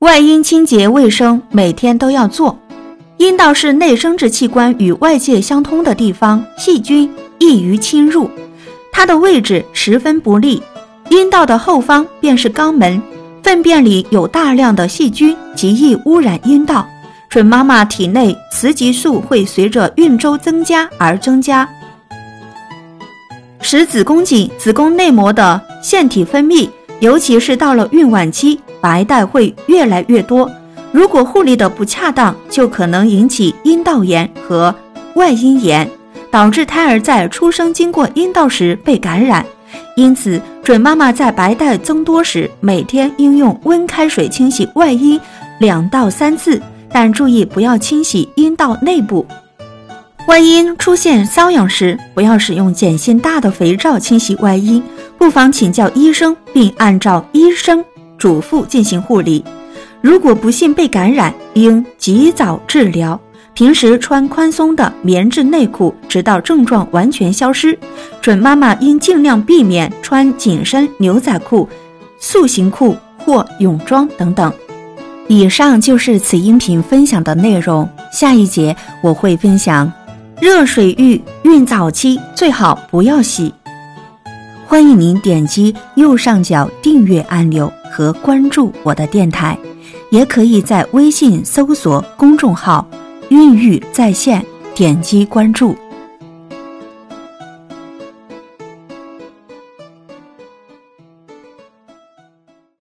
外阴清洁卫生每天都要做。阴道是内生殖器官与外界相通的地方，细菌易于侵入，它的位置十分不利。阴道的后方便是肛门，粪便里有大量的细菌，极易污染阴道。准妈妈体内雌激素会随着孕周增加而增加，使子宫颈、子宫内膜的腺体分泌，尤其是到了孕晚期，白带会越来越多。如果护理的不恰当，就可能引起阴道炎和外阴炎，导致胎儿在出生经过阴道时被感染。因此，准妈妈在白带增多时，每天应用温开水清洗外阴两到三次。但注意不要清洗阴道内部。外阴出现瘙痒时，不要使用碱性大的肥皂清洗外阴，不妨请教医生，并按照医生嘱咐进行护理。如果不幸被感染，应及早治疗。平时穿宽松的棉质内裤，直到症状完全消失。准妈妈应尽量避免穿紧身牛仔裤、塑形裤或泳装等等。以上就是此音频分享的内容。下一节我会分享热水浴孕早期最好不要洗。欢迎您点击右上角订阅按钮和关注我的电台，也可以在微信搜索公众号“孕育在线”，点击关注。